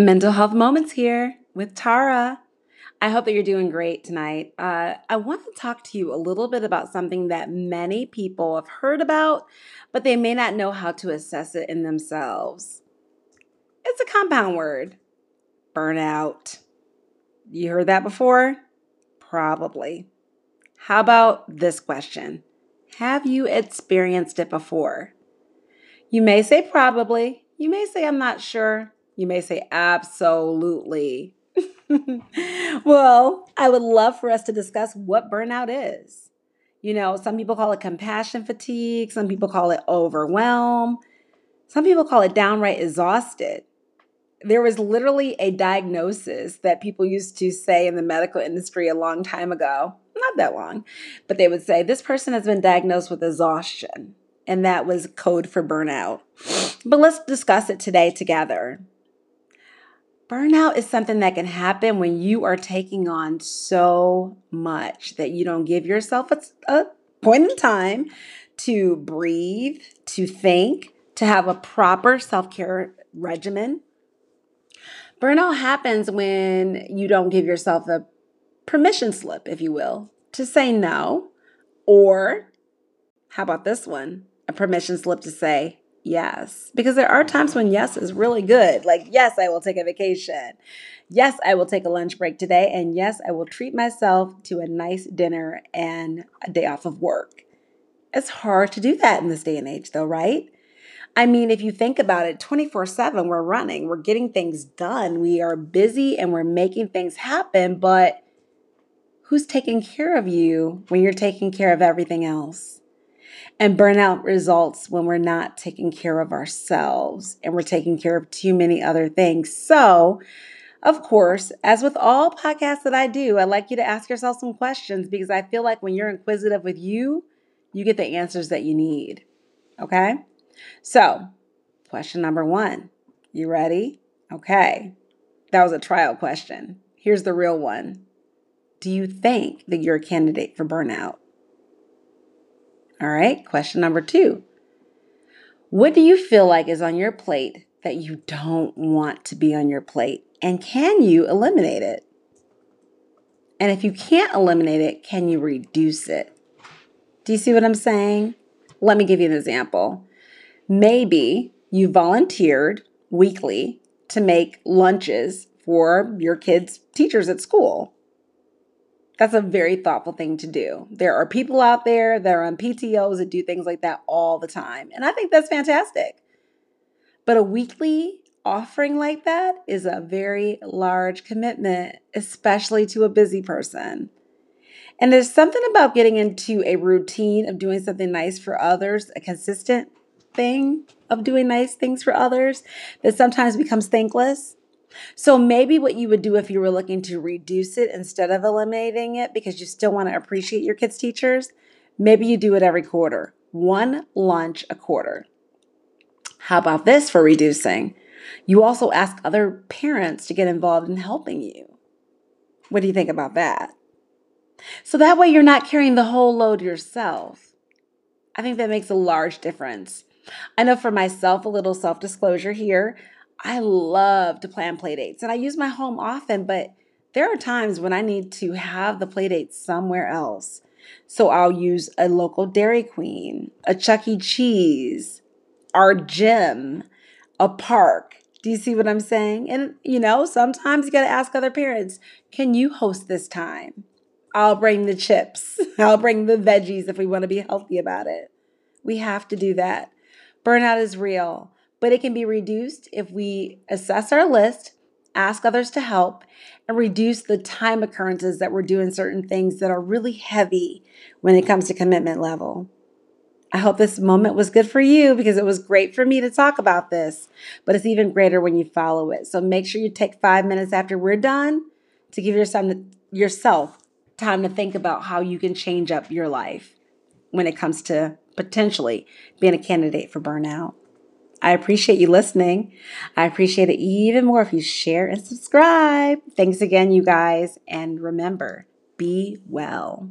Mental Health Moments here with Tara. I hope that you're doing great tonight. Uh, I want to talk to you a little bit about something that many people have heard about, but they may not know how to assess it in themselves. It's a compound word burnout. You heard that before? Probably. How about this question? Have you experienced it before? You may say probably. You may say I'm not sure. You may say, absolutely. well, I would love for us to discuss what burnout is. You know, some people call it compassion fatigue, some people call it overwhelm, some people call it downright exhausted. There was literally a diagnosis that people used to say in the medical industry a long time ago, not that long, but they would say, This person has been diagnosed with exhaustion. And that was code for burnout. But let's discuss it today together. Burnout is something that can happen when you are taking on so much that you don't give yourself a, a point in time to breathe, to think, to have a proper self care regimen. Burnout happens when you don't give yourself a permission slip, if you will, to say no. Or, how about this one? A permission slip to say yes. Because there are times when yes is really good. Like, yes, I will take a vacation. Yes, I will take a lunch break today. And yes, I will treat myself to a nice dinner and a day off of work. It's hard to do that in this day and age, though, right? I mean, if you think about it, 24 7, we're running, we're getting things done, we are busy and we're making things happen. But who's taking care of you when you're taking care of everything else? And burnout results when we're not taking care of ourselves and we're taking care of too many other things. So, of course, as with all podcasts that I do, I'd like you to ask yourself some questions because I feel like when you're inquisitive with you, you get the answers that you need. Okay? So, question number one. You ready? Okay. That was a trial question. Here's the real one Do you think that you're a candidate for burnout? All right, question number two. What do you feel like is on your plate that you don't want to be on your plate? And can you eliminate it? And if you can't eliminate it, can you reduce it? Do you see what I'm saying? Let me give you an example. Maybe you volunteered weekly to make lunches for your kids' teachers at school. That's a very thoughtful thing to do. There are people out there that are on PTOs that do things like that all the time. And I think that's fantastic. But a weekly offering like that is a very large commitment, especially to a busy person. And there's something about getting into a routine of doing something nice for others, a consistent thing of doing nice things for others that sometimes becomes thankless. So maybe what you would do if you were looking to reduce it instead of eliminating it because you still want to appreciate your kids' teachers, maybe you do it every quarter. One lunch a quarter. How about this for reducing? You also ask other parents to get involved in helping you. What do you think about that? So that way you're not carrying the whole load yourself. I think that makes a large difference. I know for myself, a little self disclosure here, I love to plan play dates and I use my home often, but there are times when I need to have the play date somewhere else. So I'll use a local Dairy Queen, a Chuck E. Cheese, our gym, a park. Do you see what I'm saying? And you know, sometimes you got to ask other parents, can you host this time? I'll bring the chips. I'll bring the veggies if we want to be healthy about it. We have to do that. Burnout is real but it can be reduced if we assess our list, ask others to help, and reduce the time occurrences that we're doing certain things that are really heavy when it comes to commitment level. I hope this moment was good for you because it was great for me to talk about this, but it's even greater when you follow it. So make sure you take five minutes after we're done to give yourself time to think about how you can change up your life when it comes to potentially being a candidate for burnout. I appreciate you listening. I appreciate it even more if you share and subscribe. Thanks again, you guys. And remember, be well.